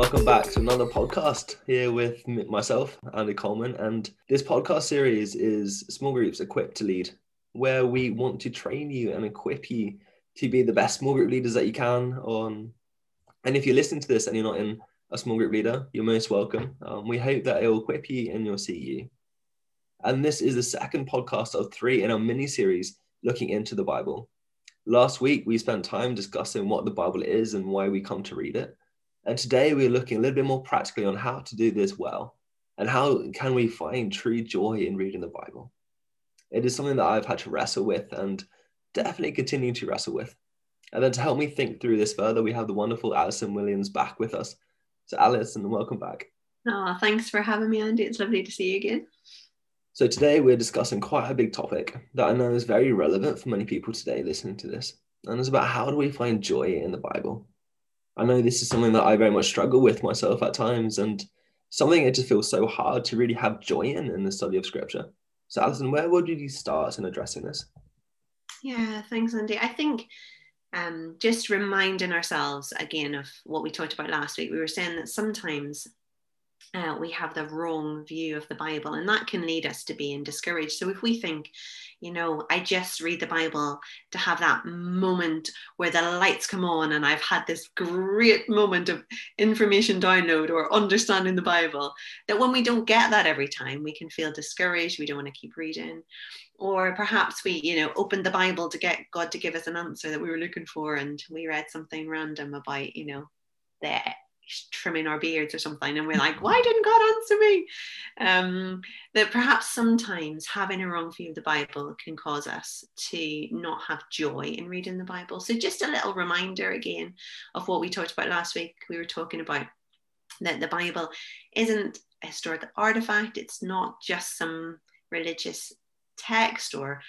Welcome back to another podcast here with myself, Andy Coleman. And this podcast series is Small Groups Equipped to Lead, where we want to train you and equip you to be the best small group leaders that you can. On, and if you're listening to this and you're not in a small group leader, you're most welcome. Um, we hope that it will equip you and you'll see you. And this is the second podcast of three in our mini series looking into the Bible. Last week, we spent time discussing what the Bible is and why we come to read it. And today, we're looking a little bit more practically on how to do this well and how can we find true joy in reading the Bible. It is something that I've had to wrestle with and definitely continue to wrestle with. And then to help me think through this further, we have the wonderful Alison Williams back with us. So, Alison, welcome back. Oh, thanks for having me, Andy. It's lovely to see you again. So today we're discussing quite a big topic that I know is very relevant for many people today listening to this. And it's about how do we find joy in the Bible? I know this is something that I very much struggle with myself at times and something it just feels so hard to really have joy in in the study of scripture. So Alison, where would you start in addressing this? Yeah, thanks, Andy. I think um, just reminding ourselves again of what we talked about last week, we were saying that sometimes uh, we have the wrong view of the Bible, and that can lead us to being discouraged. So, if we think, you know, I just read the Bible to have that moment where the lights come on and I've had this great moment of information download or understanding the Bible, that when we don't get that every time, we can feel discouraged, we don't want to keep reading. Or perhaps we, you know, opened the Bible to get God to give us an answer that we were looking for, and we read something random about, you know, the trimming our beards or something and we're like why didn't god answer me? Um, that perhaps sometimes having a wrong view of the bible can cause us to not have joy in reading the bible. So just a little reminder again of what we talked about last week. We were talking about that the bible isn't a historical artifact. It's not just some religious text or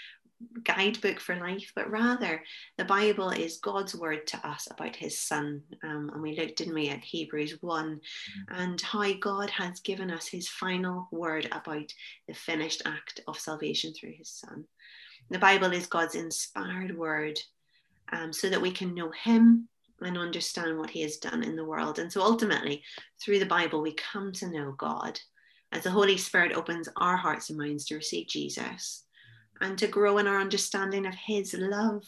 guidebook for life, but rather the Bible is God's word to us about his son. Um, and we looked, didn't we, at Hebrews 1 mm-hmm. and how God has given us his final word about the finished act of salvation through his son. The Bible is God's inspired word um, so that we can know him and understand what he has done in the world. And so ultimately, through the Bible, we come to know God as the Holy Spirit opens our hearts and minds to receive Jesus and to grow in our understanding of His love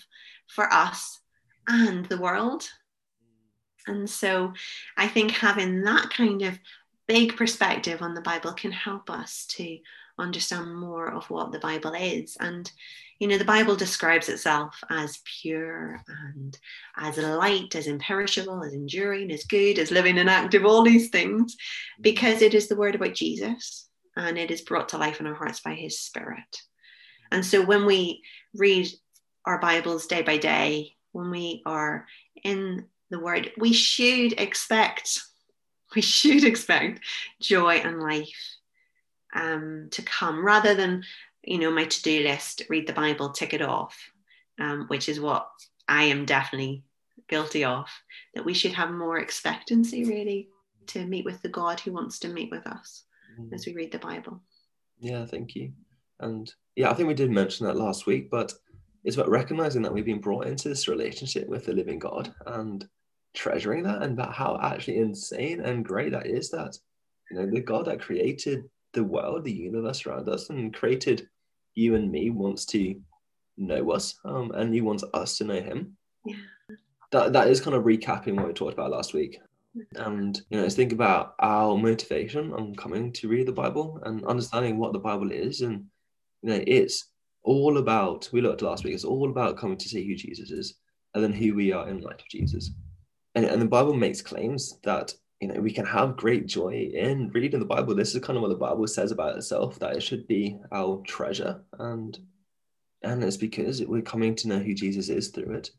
for us and the world. And so I think having that kind of big perspective on the Bible can help us to understand more of what the Bible is. And, you know, the Bible describes itself as pure and as light, as imperishable, as enduring, as good, as living and active, all these things, because it is the word about Jesus and it is brought to life in our hearts by his spirit. And so when we read our Bibles day by day, when we are in the Word, we should expect, we should expect joy and life um, to come rather than, you know, my to do list, read the Bible, tick it off, um, which is what I am definitely guilty of. That we should have more expectancy really to meet with the God who wants to meet with us mm. as we read the Bible. Yeah, thank you. And yeah, I think we did mention that last week, but it's about recognizing that we've been brought into this relationship with the living God and treasuring that and about how actually insane and great that is that you know the God that created the world, the universe around us, and created you and me wants to know us, um, and He wants us to know Him. Yeah. That that is kind of recapping what we talked about last week. And you know, let's think about our motivation on coming to read the Bible and understanding what the Bible is and you know, it's all about, we looked last week, it's all about coming to see who Jesus is and then who we are in light of Jesus. And, and the Bible makes claims that, you know, we can have great joy in reading the Bible. This is kind of what the Bible says about itself, that it should be our treasure. And, and it's because we're coming to know who Jesus is through it.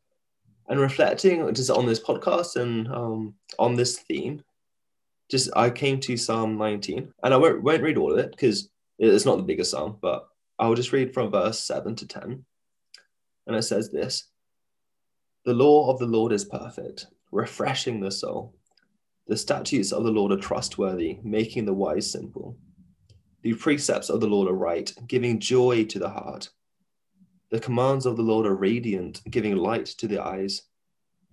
And reflecting just on this podcast and um, on this theme, just I came to Psalm 19, and I won't, won't read all of it because it's not the biggest psalm, but I'll just read from verse 7 to 10. And it says this The law of the Lord is perfect, refreshing the soul. The statutes of the Lord are trustworthy, making the wise simple. The precepts of the Lord are right, giving joy to the heart. The commands of the Lord are radiant, giving light to the eyes.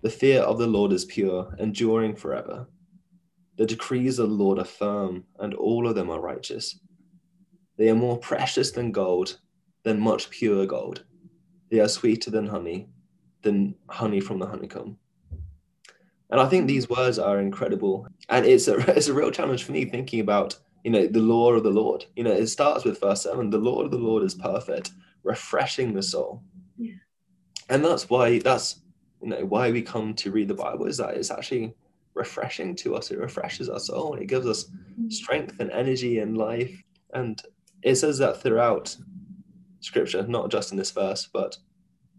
The fear of the Lord is pure, enduring forever. The decrees of the Lord are firm, and all of them are righteous. They are more precious than gold, than much pure gold. They are sweeter than honey, than honey from the honeycomb. And I think these words are incredible. And it's a, it's a real challenge for me thinking about, you know, the law of the Lord. You know, it starts with verse 7 the law of the Lord is perfect, refreshing the soul. Yeah. And that's why, that's, you know, why we come to read the Bible is that it's actually refreshing to us. It refreshes our soul. It gives us mm-hmm. strength and energy and life. And it says that throughout scripture, not just in this verse, but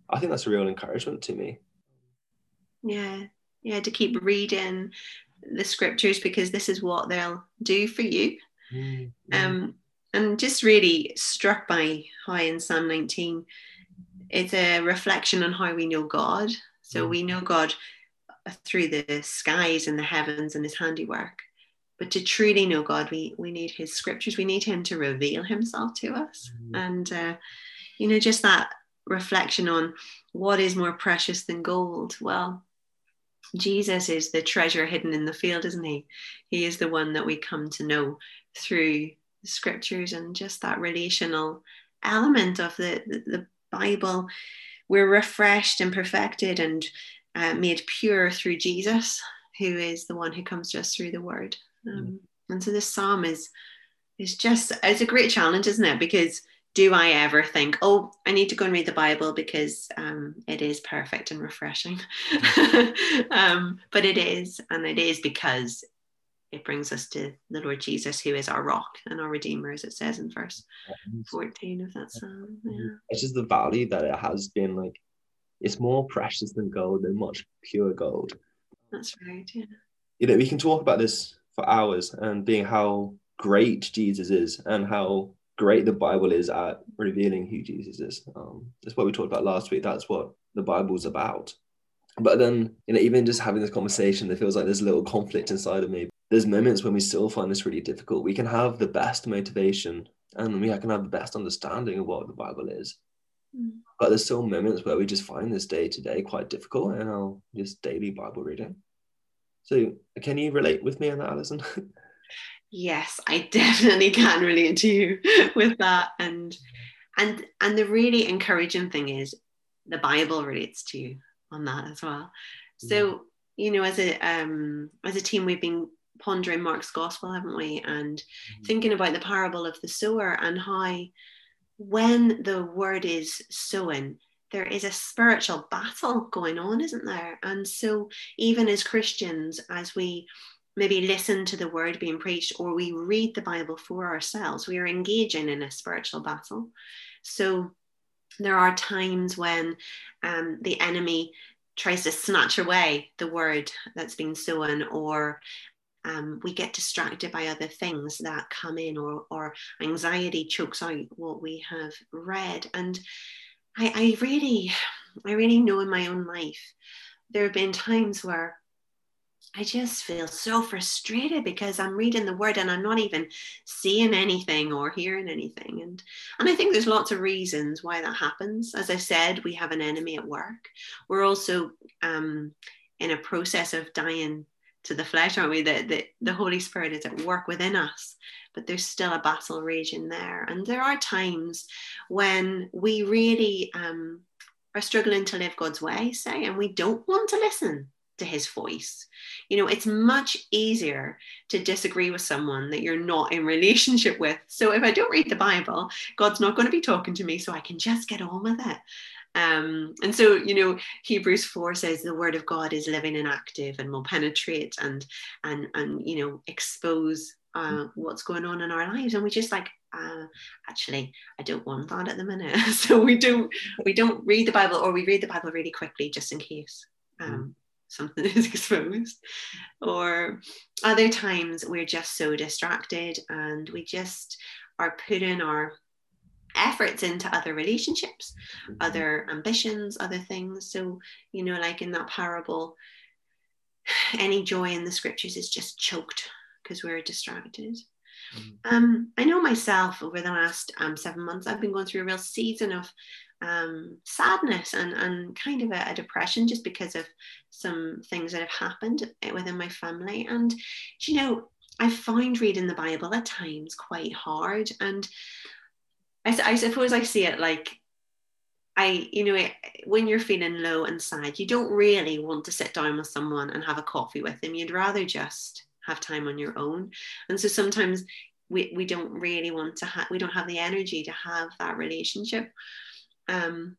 I think that's a real encouragement to me. Yeah, yeah, to keep reading the scriptures because this is what they'll do for you. Mm-hmm. Um, and just really struck by how in Psalm 19, it's a reflection on how we know God. So mm. we know God through the skies and the heavens and his handiwork. But to truly know God, we, we need his scriptures. We need him to reveal himself to us. Mm. And, uh, you know, just that reflection on what is more precious than gold. Well, Jesus is the treasure hidden in the field, isn't he? He is the one that we come to know through the scriptures and just that relational element of the, the, the Bible. We're refreshed and perfected and uh, made pure through Jesus, who is the one who comes to us through the word. Um. And so this psalm is is just it's a great challenge, isn't it? Because do I ever think, oh, I need to go and read the Bible because um, it is perfect and refreshing? um, but it is, and it is because it brings us to the Lord Jesus, who is our rock and our Redeemer, as it says in verse 14 of that psalm. Yeah. It's just the value that it has been like it's more precious than gold than much pure gold. That's right, yeah. You know, we can talk about this for hours and being how great Jesus is and how great the Bible is at revealing who Jesus is. Um, that's what we talked about last week. That's what the Bible's about. But then, you know, even just having this conversation, it feels like there's a little conflict inside of me. There's moments when we still find this really difficult. We can have the best motivation and we can have the best understanding of what the Bible is. Mm. But there's still moments where we just find this day to day quite difficult in our just daily Bible reading. So can you relate with me on that, Alison? yes, I definitely can relate to you with that. And and and the really encouraging thing is the Bible relates to you on that as well. So, you know, as a um as a team we've been pondering Mark's gospel, haven't we? And mm-hmm. thinking about the parable of the sower and how when the word is sown, there is a spiritual battle going on, isn't there? And so, even as Christians, as we maybe listen to the word being preached or we read the Bible for ourselves, we are engaging in a spiritual battle. So, there are times when um, the enemy tries to snatch away the word that's been sown or um, we get distracted by other things that come in or, or anxiety chokes out what we have read and I, I really i really know in my own life there have been times where I just feel so frustrated because I'm reading the word and I'm not even seeing anything or hearing anything. And and I think there's lots of reasons why that happens. As I said, we have an enemy at work. We're also um, in a process of dying to the flesh, aren't we? That the, the Holy Spirit is at work within us, but there's still a battle raging there. And there are times when we really um, are struggling to live God's way, say, and we don't want to listen to his voice. You know, it's much easier to disagree with someone that you're not in relationship with. So if I don't read the Bible, God's not going to be talking to me, so I can just get on with it. Um, and so, you know, Hebrews 4 says the word of God is living and active and will penetrate and and and you know expose uh, what's going on in our lives. And we just like, uh, actually, I don't want that at the minute. so we don't we don't read the Bible or we read the Bible really quickly just in case. Um, mm. something is exposed or other times we're just so distracted and we just are putting our efforts into other relationships, mm-hmm. other ambitions, other things. So, you know, like in that parable, any joy in the scriptures is just choked because we're distracted. Mm-hmm. Um, I know myself over the last um, seven months, I've been going through a real season of um, sadness and, and kind of a, a, depression just because of some things that have happened within my family. And, you know, I find reading the Bible at times quite hard. And I, I suppose I see it like I, you know, when you're feeling low and sad, you don't really want to sit down with someone and have a coffee with them. You'd rather just have time on your own. And so sometimes we, we don't really want to have, we don't have the energy to have that relationship. Um,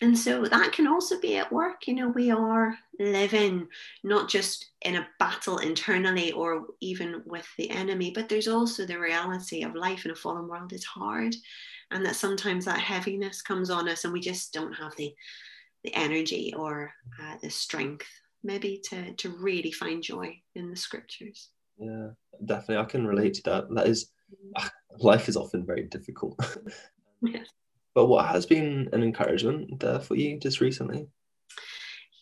and so that can also be at work. You know, we are living not just in a battle internally or even with the enemy, but there's also the reality of life in a fallen world is hard and that sometimes that heaviness comes on us and we just don't have the the energy or uh, the strength maybe to to really find joy in the scriptures. Yeah definitely. I can relate to that. That is mm. life is often very difficult. Yes. but what has been an encouragement there for you just recently?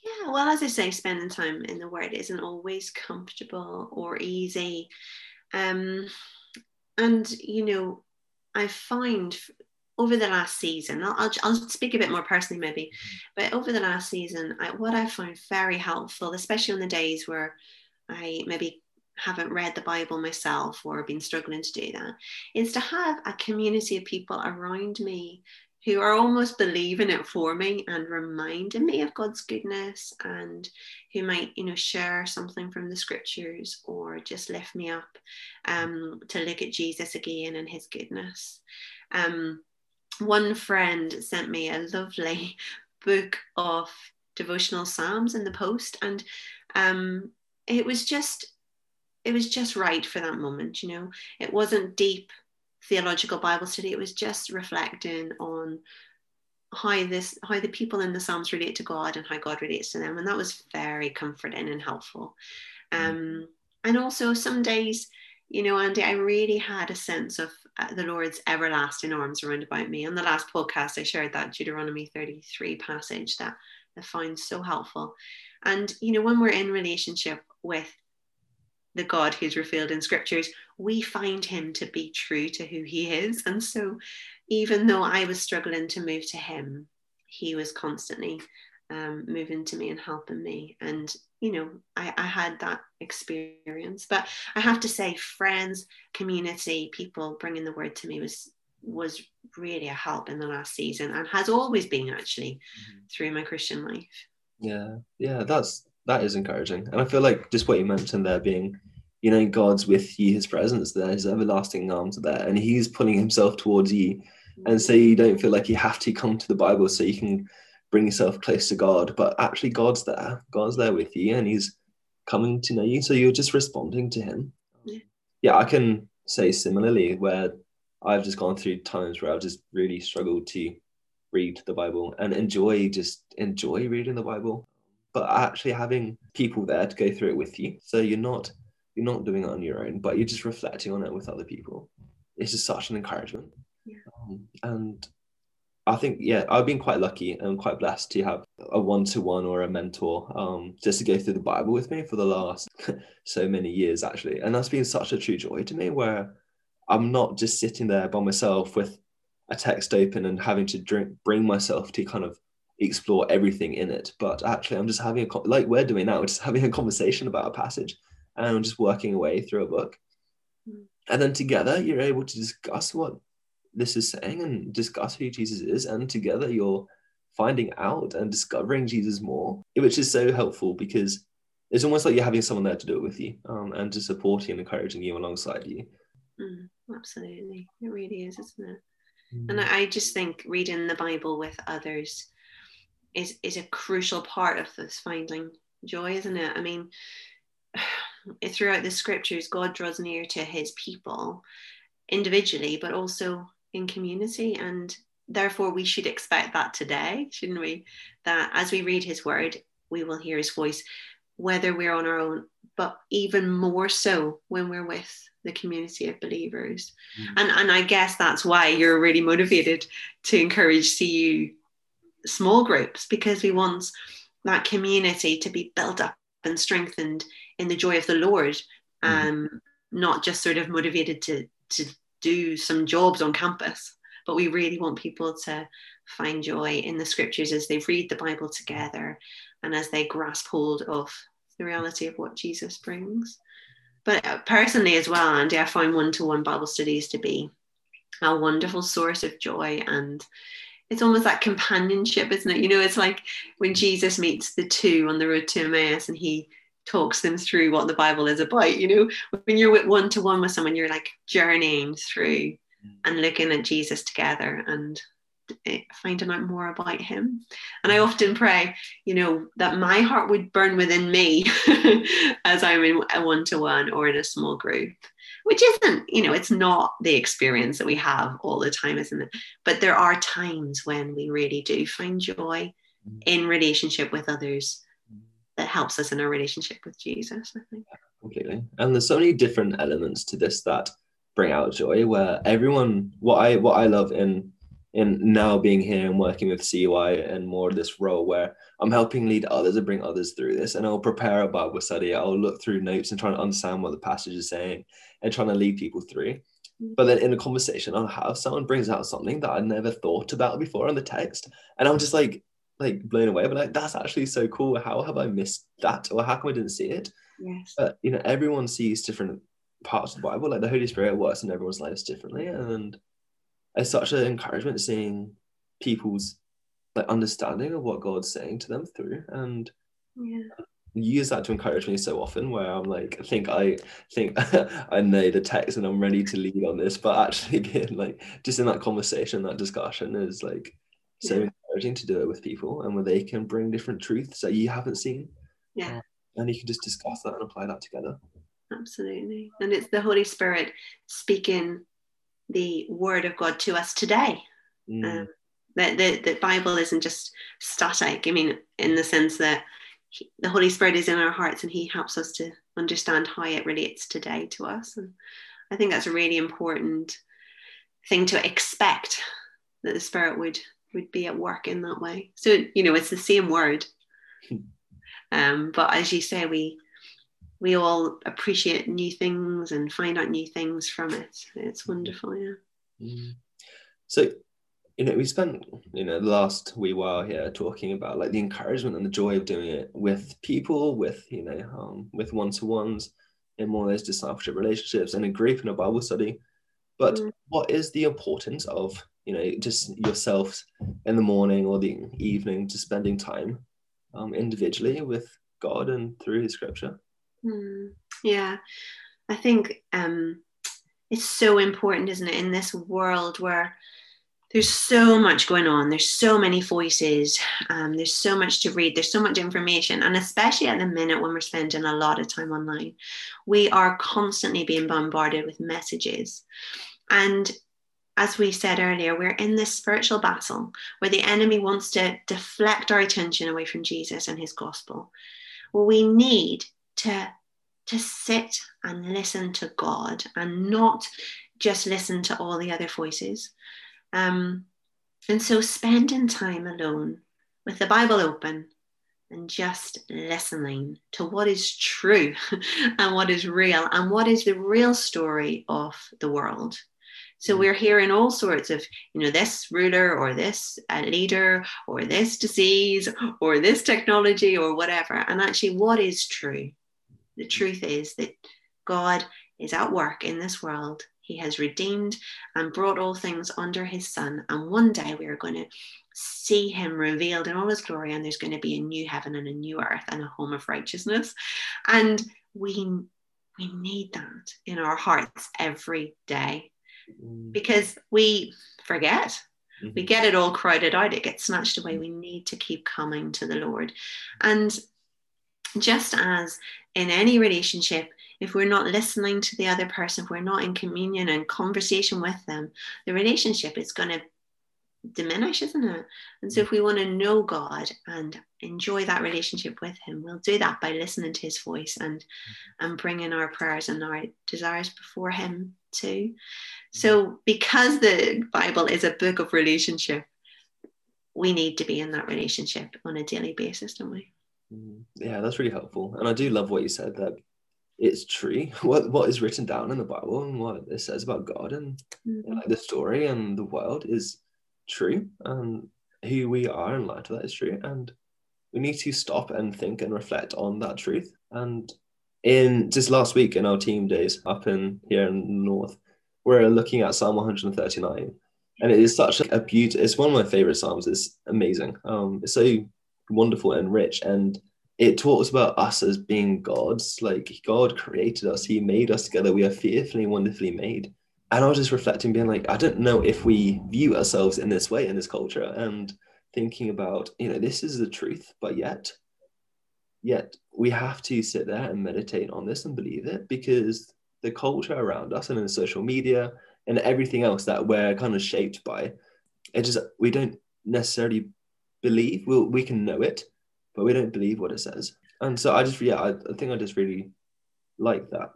Yeah well as i say spending time in the word isn't always comfortable or easy. Um and you know I find over the last season, I'll, I'll, I'll, speak a bit more personally maybe, mm-hmm. but over the last season, I, what I find very helpful, especially on the days where I maybe haven't read the Bible myself or been struggling to do that, is to have a community of people around me who are almost believing it for me and reminding me of God's goodness and who might, you know, share something from the scriptures or just lift me up um, to look at Jesus again and his goodness. Um, one friend sent me a lovely book of devotional psalms in the post and um, it was just it was just right for that moment you know it wasn't deep theological Bible study. It was just reflecting on how this how the people in the Psalms relate to God and how God relates to them, and that was very comforting and helpful. Mm. Um, and also some days, you know, Andy, I really had a sense of uh, the Lord's everlasting arms around about me. On the last podcast, I shared that Deuteronomy 33 passage that I found so helpful. And you know, when we're in relationship with the God who's revealed in scriptures, we find him to be true to who he is. And so, even though I was struggling to move to him, he was constantly um, moving to me and helping me. And, you know, I, I had that experience. But I have to say, friends, community, people bringing the word to me was was really a help in the last season and has always been actually mm-hmm. through my Christian life. Yeah, yeah, that's that is encouraging. And I feel like just what you mentioned there being, you know, God's with you, his presence there, his everlasting arms are there, and he's pulling himself towards you. And so you don't feel like you have to come to the Bible so you can bring yourself close to God, but actually God's there. God's there with you and he's coming to know you. So you're just responding to him. Yeah, yeah I can say similarly where I've just gone through times where I've just really struggled to read the Bible and enjoy just enjoy reading the Bible but actually having people there to go through it with you. So you're not you're not doing it on your own, but you're just reflecting on it with other people. It's just such an encouragement. Yeah. Um, and I think, yeah, I've been quite lucky and quite blessed to have a one to one or a mentor um, just to go through the Bible with me for the last so many years, actually. And that's been such a true joy to me where I'm not just sitting there by myself with a text open and having to drink, bring myself to kind of explore everything in it. But actually, I'm just having a like we're doing now, just having a conversation about a passage, and I'm just working away through a book, mm. and then together you're able to discuss what this is saying and discuss who Jesus is, and together you're finding out and discovering Jesus more, which is so helpful because it's almost like you're having someone there to do it with you um, and to support you and encouraging you alongside you. Mm, absolutely, it really is, isn't it? Mm. And I just think reading the Bible with others is is a crucial part of this finding joy, isn't it? I mean, throughout the scriptures, God draws near to his people individually, but also in community. And therefore, we should expect that today, shouldn't we? That as we read his word, we will hear his voice, whether we're on our own, but even more so when we're with the community of believers. Mm-hmm. And, and I guess that's why you're really motivated to encourage CU small groups because we want that community to be built up and strengthened in the joy of the Lord, mm-hmm. um, mm not just sort of motivated to to do some jobs on campus, but we really want people to find joy in the scriptures as they read the Bible together and as they grasp hold of the reality of what Jesus brings. But uh, personally, as well, Andy, I find one to one Bible studies to be a wonderful source of joy and it's almost that companionship, isn't it? You know, it's like when Jesus meets the two on the road to Emmaus and he talks them through what the Bible is about. You know, when you're with one to one with someone, you're like journeying through mm. and looking at Jesus together and eh, finding out more about him. And I mm. often pray, you know, that my heart would burn within me as I'm in a one to one or in a small group which isn't, you know, it's not the experience that we have all the time, isn't it? But there are times when we really do find joy mm. in relationship with others mm. that helps us in our relationship with Jesus, I think. Completely. And there's so many different elements to this that bring out joy where everyone what I what I love in in now being here and working with CUI and more of this role where I'm helping lead others and bring others through this. And I'll prepare a Bible study. I'll look through notes and try to understand what the passage is saying and trying to lead people through. Mm. But then in a conversation I'll have, someone brings out something that I never thought about before on the text. And I'm just like, like blown away. But like, that's actually so cool. How have I missed that? Or how come I didn't see it? Yes. But you know, everyone sees different parts of the Bible. Like the Holy Spirit works in everyone's lives differently. And it's such an encouragement seeing people's like understanding of what God's saying to them through. And yeah. use that to encourage me so often where I'm like I think I think I know the text and I'm ready to lead on this. But actually being like just in that conversation that discussion is like so yeah. encouraging to do it with people and where they can bring different truths that you haven't seen. Yeah. And you can just discuss that and apply that together. Absolutely. And it's the Holy Spirit speaking the word of God to us today mm. um, that the, the Bible isn't just static I mean in the sense that the Holy Spirit is in our hearts and He helps us to understand how it relates today to us. And I think that's a really important thing to expect that the Spirit would would be at work in that way. So you know, it's the same word, um, but as you say, we we all appreciate new things and find out new things from it. It's wonderful, yeah. Mm. So you know, we spent, you know, the last wee while here talking about like the encouragement and the joy of doing it with people, with, you know, um, with one-to-ones in more of those discipleship relationships and a group in a Bible study. But mm. what is the importance of, you know, just yourself in the morning or the evening, just spending time um, individually with God and through his scripture? Mm. Yeah, I think um, it's so important, isn't it, in this world where there's so much going on there's so many voices um, there's so much to read there's so much information and especially at the minute when we're spending a lot of time online we are constantly being bombarded with messages. And as we said earlier we're in this spiritual battle where the enemy wants to deflect our attention away from jesus and his gospel. Well we need to to sit and listen to god and not just listen to all the other voices um, and so spending time alone with the Bible open and just listening to what is true and what is real and what is the real story of the world. So mm. we're hearing all sorts of, you know, this ruler or this uh, leader or this disease or this technology or whatever. And actually, what is true? The truth is that God is at work in this world he has redeemed and brought all things under his Son. And one day we are going to see him revealed in all his glory, and there's going to be a new heaven and a new earth and a home of righteousness. And we, we need that in our hearts every day mm. because we forget. Mm-hmm. We get it all crowded out, it gets snatched away. We need to keep coming to the Lord. And just as in any relationship, if we're not listening to the other person, if we're not in communion and conversation with them, the relationship is going to diminish, isn't it? And so, if we want to know God and enjoy that relationship with Him, we'll do that by listening to His voice and and bringing our prayers and our desires before Him too. So, because the Bible is a book of relationship, we need to be in that relationship on a daily basis, don't we? Mm-hmm. Yeah, that's really helpful, and I do love what you said that it's true. What what is written down in the Bible and what it says about God and, Mhm. and like the story and the world is true. And who we are in light of that is true. And we need to stop and think and reflect on that truth. And in just last week in our team days up in here in the north, we're looking at Psalm 139. And it is such a beauty. It's one of my favorite psalms. It's amazing. Um, it's so wonderful and rich. And it talks about us as being gods. Like God created us, He made us together. We are fearfully, and wonderfully made. And I was just reflecting, being like, I don't know if we view ourselves in this way in this culture, and thinking about, you know, this is the truth, but yet, yet we have to sit there and meditate on this and believe it because the culture around us and in social media and everything else that we're kind of shaped by, it just we don't necessarily believe. We'll, we can know it, but we don't believe what it says. And so I just, yeah, I, I think I just really like that.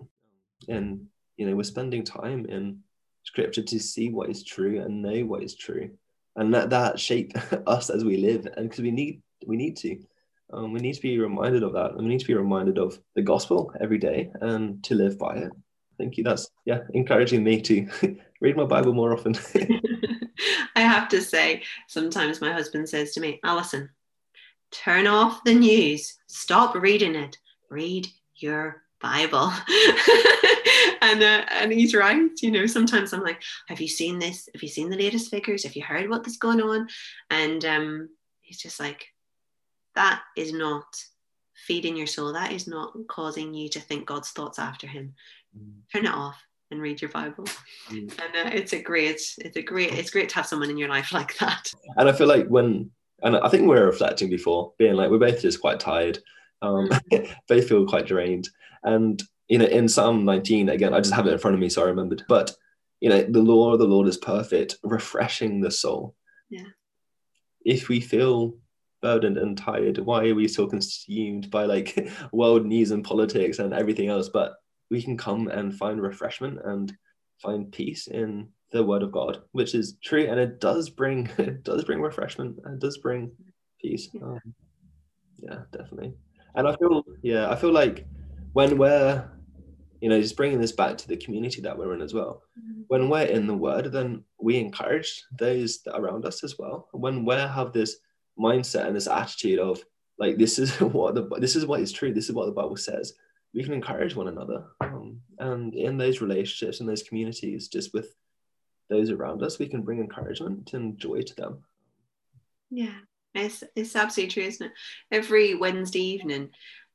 And, you know, we're spending time in scripture to see what is true and know what is true. And let that shape us as we live. And because we need, we need to. Um, we need to be reminded of that. And we need to be reminded of the gospel every day and to live by it. Thank you. That's, yeah, encouraging me to read my Bible more often. I have to say, sometimes my husband says to me, Alison, turn off the news, stop reading it, read your Bible. and uh, and he's right. You know, sometimes I'm like, have you seen this? Have you seen the latest figures? Have you heard what is going on? And um, he's just like, that is not feeding your soul. That is not causing you to think God's thoughts after Him. Turn it off and read your Bible. Mm. And uh, it's a great, it's a great, it's great to have someone in your life like that. and I feel like when, and I think we were reflecting before, being like, we're both just quite tired. Um, both feel quite drained. And, you know, in Psalm 19, again, I just have it in front of me, so I remembered. But, you know, the law of the Lord is perfect, refreshing the soul. Yeah. If we feel burdened and tired, why are we so consumed by like world news and politics and everything else? But we can come and find refreshment and find peace in the word of God, which is true, and it does bring it does bring refreshment and it does bring peace. Yeah. Um, yeah, definitely. And I feel yeah, I feel like when we're you know just bringing this back to the community that we're in as well. When we're in the word, then we encourage those around us as well. When we have this mindset and this attitude of like this is what the this is what is true. This is what the Bible says. We can encourage one another, um, and in those relationships and those communities, just with those around us, we can bring encouragement and joy to them. Yeah, it's it's absolutely true, isn't it? Every Wednesday evening,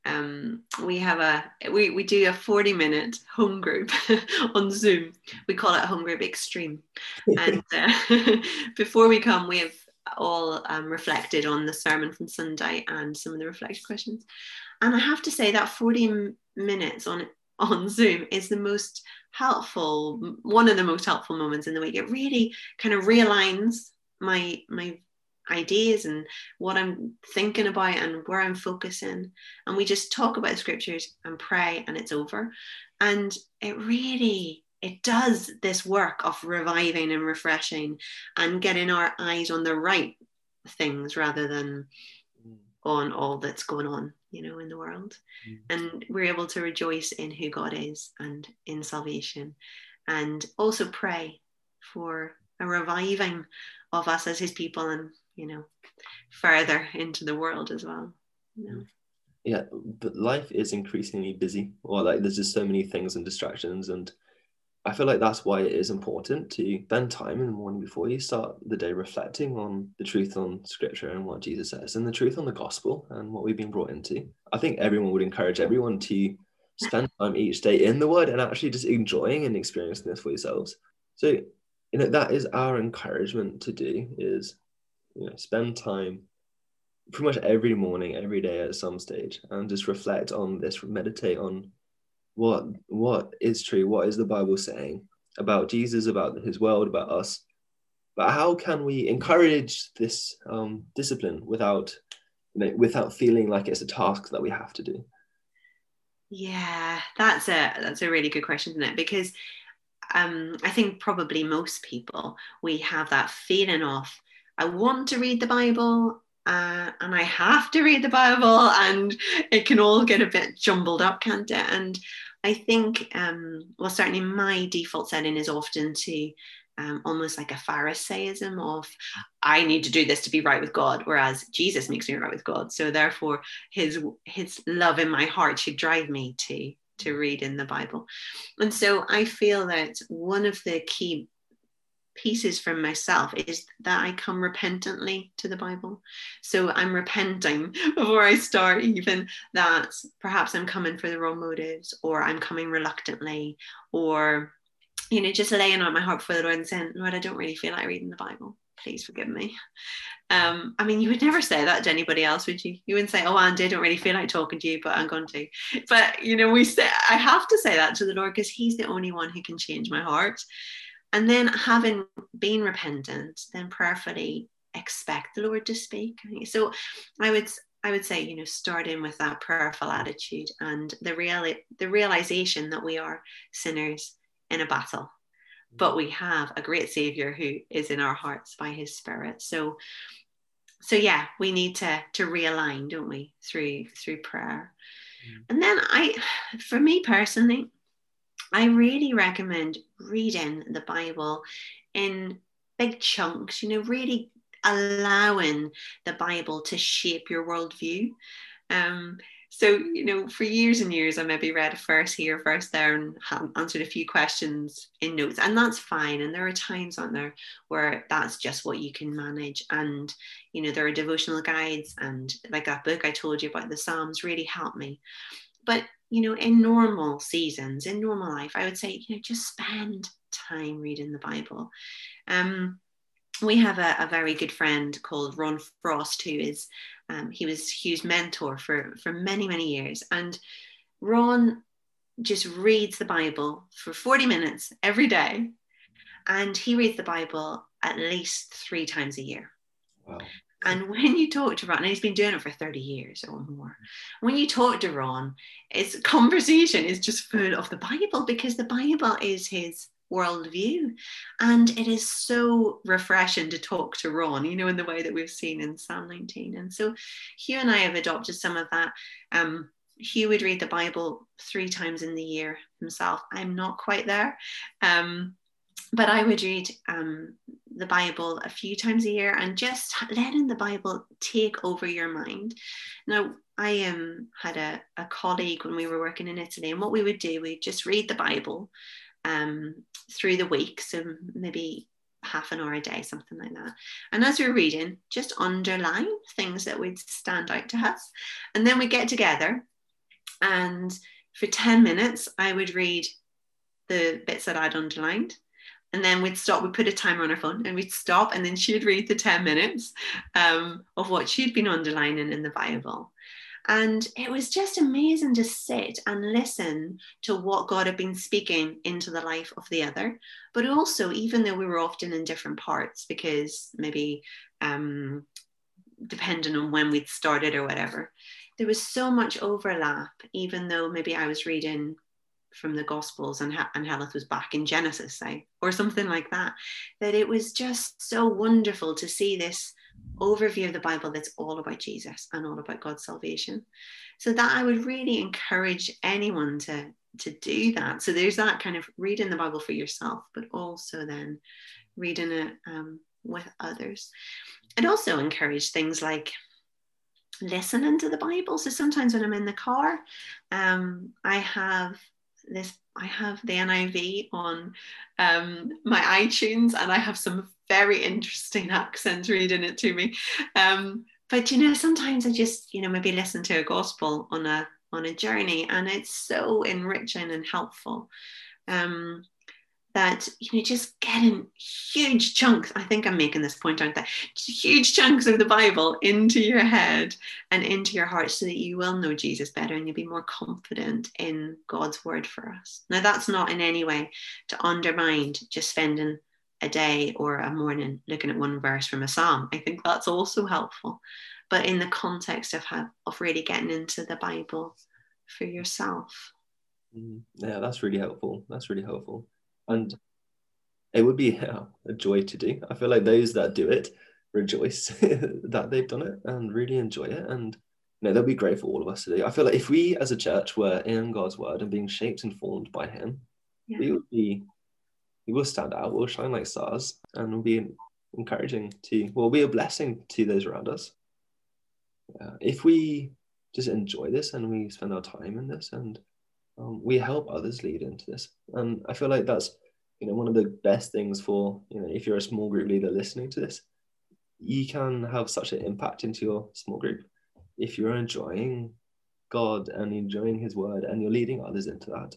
um, we have a we, we do a 40 minute home group on Zoom. We call it home group extreme. And uh, before we come, we have all um, reflected on the sermon from Sunday and some of the reflected questions. And I have to say that 40 minutes on on Zoom is the most helpful, one of the most helpful moments in the week. It really kind of realigns my my ideas and what I'm thinking about and where I'm focusing. And we just talk about the scriptures and pray and it's over. And it really it does this work of reviving and refreshing and getting our eyes on the right things rather than on all that's going on, you know, in the world. Mm. And we're able to rejoice in who God is and in salvation and also pray for a reviving of us as his people and you know further into the world as well you know? yeah but life is increasingly busy or like there's just so many things and distractions and i feel like that's why it is important to spend time in the morning before you start the day reflecting on the truth on scripture and what jesus says and the truth on the gospel and what we've been brought into. I think everyone would encourage everyone to spend time each day in the word and actually just enjoying and experiencing this for yourselves. So you know that is our encouragement to do is you know spend time pretty much every morning every day at some stage and just reflect on this meditate on what what is true? What is the bible saying about jesus about his world about us? But how can we encourage this um, discipline without without feeling like it's a task that we have to do? Yeah that's a that's a really good question isn't it? Because um, I think probably most people we have that feeling of I want to read the Bible uh, and I have to read the Bible, and it can all get a bit jumbled up, can't it? And I think, um, well, certainly my default setting is often to um, almost like a Pharisaism of I need to do this to be right with God, whereas Jesus makes me right with God. So therefore, His His love in my heart should drive me to to read in the Bible. And so I feel that one of the key pieces from myself is that I come repentantly to the Bible. So I'm repenting before I start, even that perhaps I'm coming for the wrong motives, or I'm coming reluctantly, or you know, just laying on my heart before the Lord and saying, Lord, I don't really feel like reading the Bible. Please forgive me. Um, I mean, you would never say that to anybody else, would you? You wouldn't say, "Oh, Andy, I don't really feel like talking to you, but I'm going to." But you know, we say I have to say that to the Lord because He's the only one who can change my heart. And then, having been repentant, then prayerfully expect the Lord to speak. So, I would I would say, you know, starting with that prayerful attitude and the real the realization that we are sinners in a battle but we have a great savior who is in our hearts by his spirit so so yeah we need to to realign don't we through through prayer mm. and then i for me personally i really recommend reading the bible in big chunks you know really allowing the bible to shape your worldview. Um so you know for years and years i maybe read a verse here a verse there and answered a few questions in notes and that's fine and there are times on there where that's just what you can manage and you know there are devotional guides and like that book i told you about the psalms really helped me. But you know in normal seasons in normal life i would say you know just spend time reading the bible um we have a, a, very good friend called Ron Frost, who is um, he was Hugh's mentor for for many many years, and Ron just reads the Bible for forty minutes every day, and he reads the Bible at least three times a year. Wow. And when you talk to Ron, and he's been doing it for 30 years or more, when you talk to Ron, his conversation is just full of the Bible because the Bible is his worldview. And it is so refreshing to talk to Ron, you know, in the way that we've seen in Psalm 19. And so Hugh and I have adopted some of that. Um, Hugh would read the Bible three times in the year himself. I'm not quite there. Um, but I would read um, the Bible a few times a year and just letting the Bible take over your mind. Now, I um, had a, a colleague when we were working in Italy, and what we would do, we'd just read the Bible um, through the week. So maybe half an hour a day, something like that. And as we're reading, just underline things that would stand out to us. And then we get together and for 10 minutes, I would read the bits that I'd underlined. And then we'd stop, we'd put a timer on our phone and we'd stop, and then she'd read the 10 minutes um, of what she'd been underlining in the Bible. And it was just amazing to sit and listen to what God had been speaking into the life of the other. But also, even though we were often in different parts, because maybe um, depending on when we'd started or whatever, there was so much overlap, even though maybe I was reading from the Gospels and, and Helith was back in Genesis, say, or something like that, that it was just so wonderful to see this overview of the Bible that's all about Jesus and all about God's salvation. So that I would really encourage anyone to to do that. So there's that kind of reading the Bible for yourself, but also then reading it um, with others. I'd also encourage things like listening to the Bible. So sometimes when I'm in the car, um, I have this I have the NIV on um, my iTunes, and I have some very interesting accents reading it to me. Um, but you know, sometimes I just you know maybe listen to a gospel on a on a journey, and it's so enriching and helpful. Um, that you know just getting huge chunks i think i'm making this point aren't I? huge chunks of the bible into your head and into your heart so that you will know jesus better and you'll be more confident in god's word for us. Now that's not in any way to undermine just spending a day or a morning looking at one verse from a psalm. I think that's also helpful. But in the context of how, of really getting into the bible for yourself. Mm-hmm. yeah that's really helpful. That's really helpful and it would be yeah, a joy to do. I feel like those that do it rejoice that they've done it and really enjoy it. And you know, that'd be great for all of us to do. I feel like if we as a church were in God's word and being shaped and formed by Him, yeah. we would be, we will stand out, we'll shine like stars, and we'll be encouraging to, well, we'll be a blessing to those around us. Yeah. If we just enjoy this and we spend our time in this and um, we help others lead into this, and I feel like that's you know one of the best things for you know if you're a small group leader listening to this, you can have such an impact into your small group if you're enjoying God and enjoying His Word and you're leading others into that,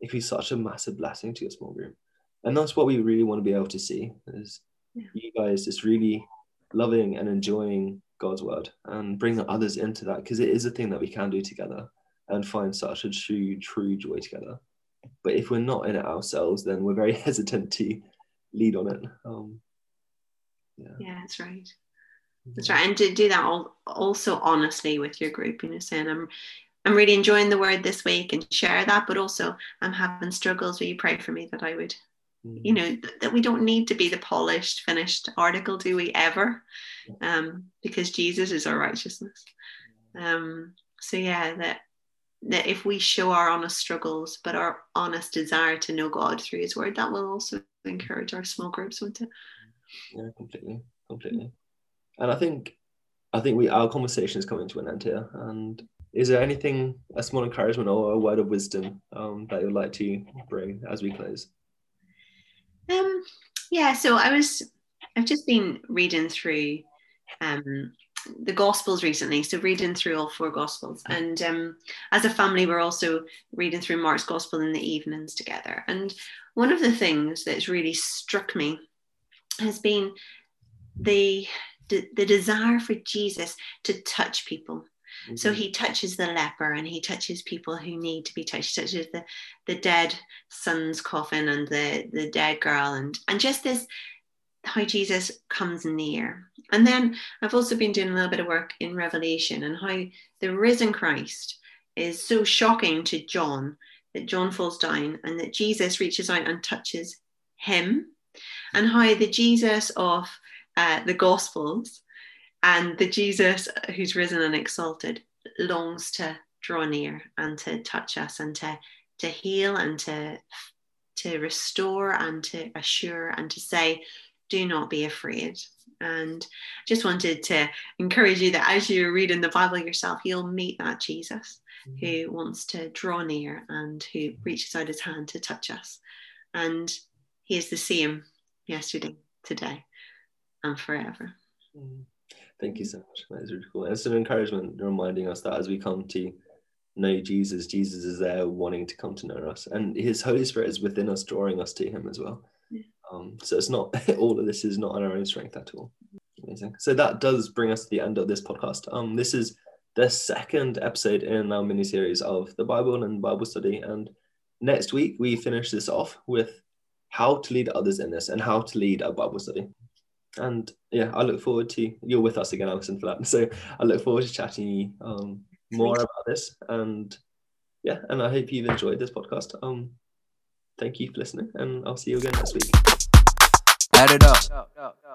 it can be such a massive blessing to your small group. And that's what we really want to be able to see is yeah. you guys just really loving and enjoying God's Word and bringing others into that because it is a thing that we can do together and find such a true, true joy together. But if we're not in it ourselves, then we're very hesitant to lead on it. Um, yeah. yeah, that's right. That's right, and to do that all, also honestly with your group, you know, saying I'm I'm really enjoying the word this week and share that, but also I'm having struggles. Will you pray for me that I would, mm-hmm. you know, th- that we don't need to be the polished, finished article, do we ever? Um, because Jesus is our righteousness. Um, so yeah, that that if we show our honest struggles, but our honest desire to know God through His Word, that will also encourage our small groups, won't it? Yeah, completely, completely. And I think I think we our conversation is coming to an end here. And is there anything, a small encouragement or a word of wisdom um, that you'd like to bring as we close? Um, yeah, so I was I've just been reading through um, the Gospels recently, so reading through all four Gospels, and um, as a family, we're also reading through Mark's Gospel in the evenings together. And one of the things that's really struck me has been the the, the desire for Jesus to touch people. Mm-hmm. So he touches the leper and he touches people who need to be touched, such as the, the dead son's coffin and the, the dead girl, and, and just this how Jesus comes near. And then I've also been doing a little bit of work in Revelation and how the risen Christ is so shocking to John that John falls down and that Jesus reaches out and touches him, and how the Jesus of uh, the Gospels, and the Jesus who's risen and exalted longs to draw near and to touch us and to to heal and to to restore and to assure and to say, do not be afraid. And just wanted to encourage you that as you're reading the Bible yourself, you'll meet that Jesus mm-hmm. who wants to draw near and who reaches out his hand to touch us. And he is the same yesterday, today, and forever. Mm. Thank you so much. That is really cool. It's an encouragement reminding us that as we come to know Jesus, Jesus is there wanting to come to know us, and His Holy Spirit is within us, drawing us to Him as well. Yeah. Um, so it's not all of this is not on our own strength at all. Amazing. So that does bring us to the end of this podcast. Um, this is the second episode in our mini series of the Bible and Bible study, and next week we finish this off with how to lead others in this and how to lead a Bible study and yeah, I look forward to you're with us again, Alison, for that. So I look forward to chatting um, more about this, and yeah, and I hope you've enjoyed this podcast. Um, thank you for listening, and I'll see you again next week. Add it up.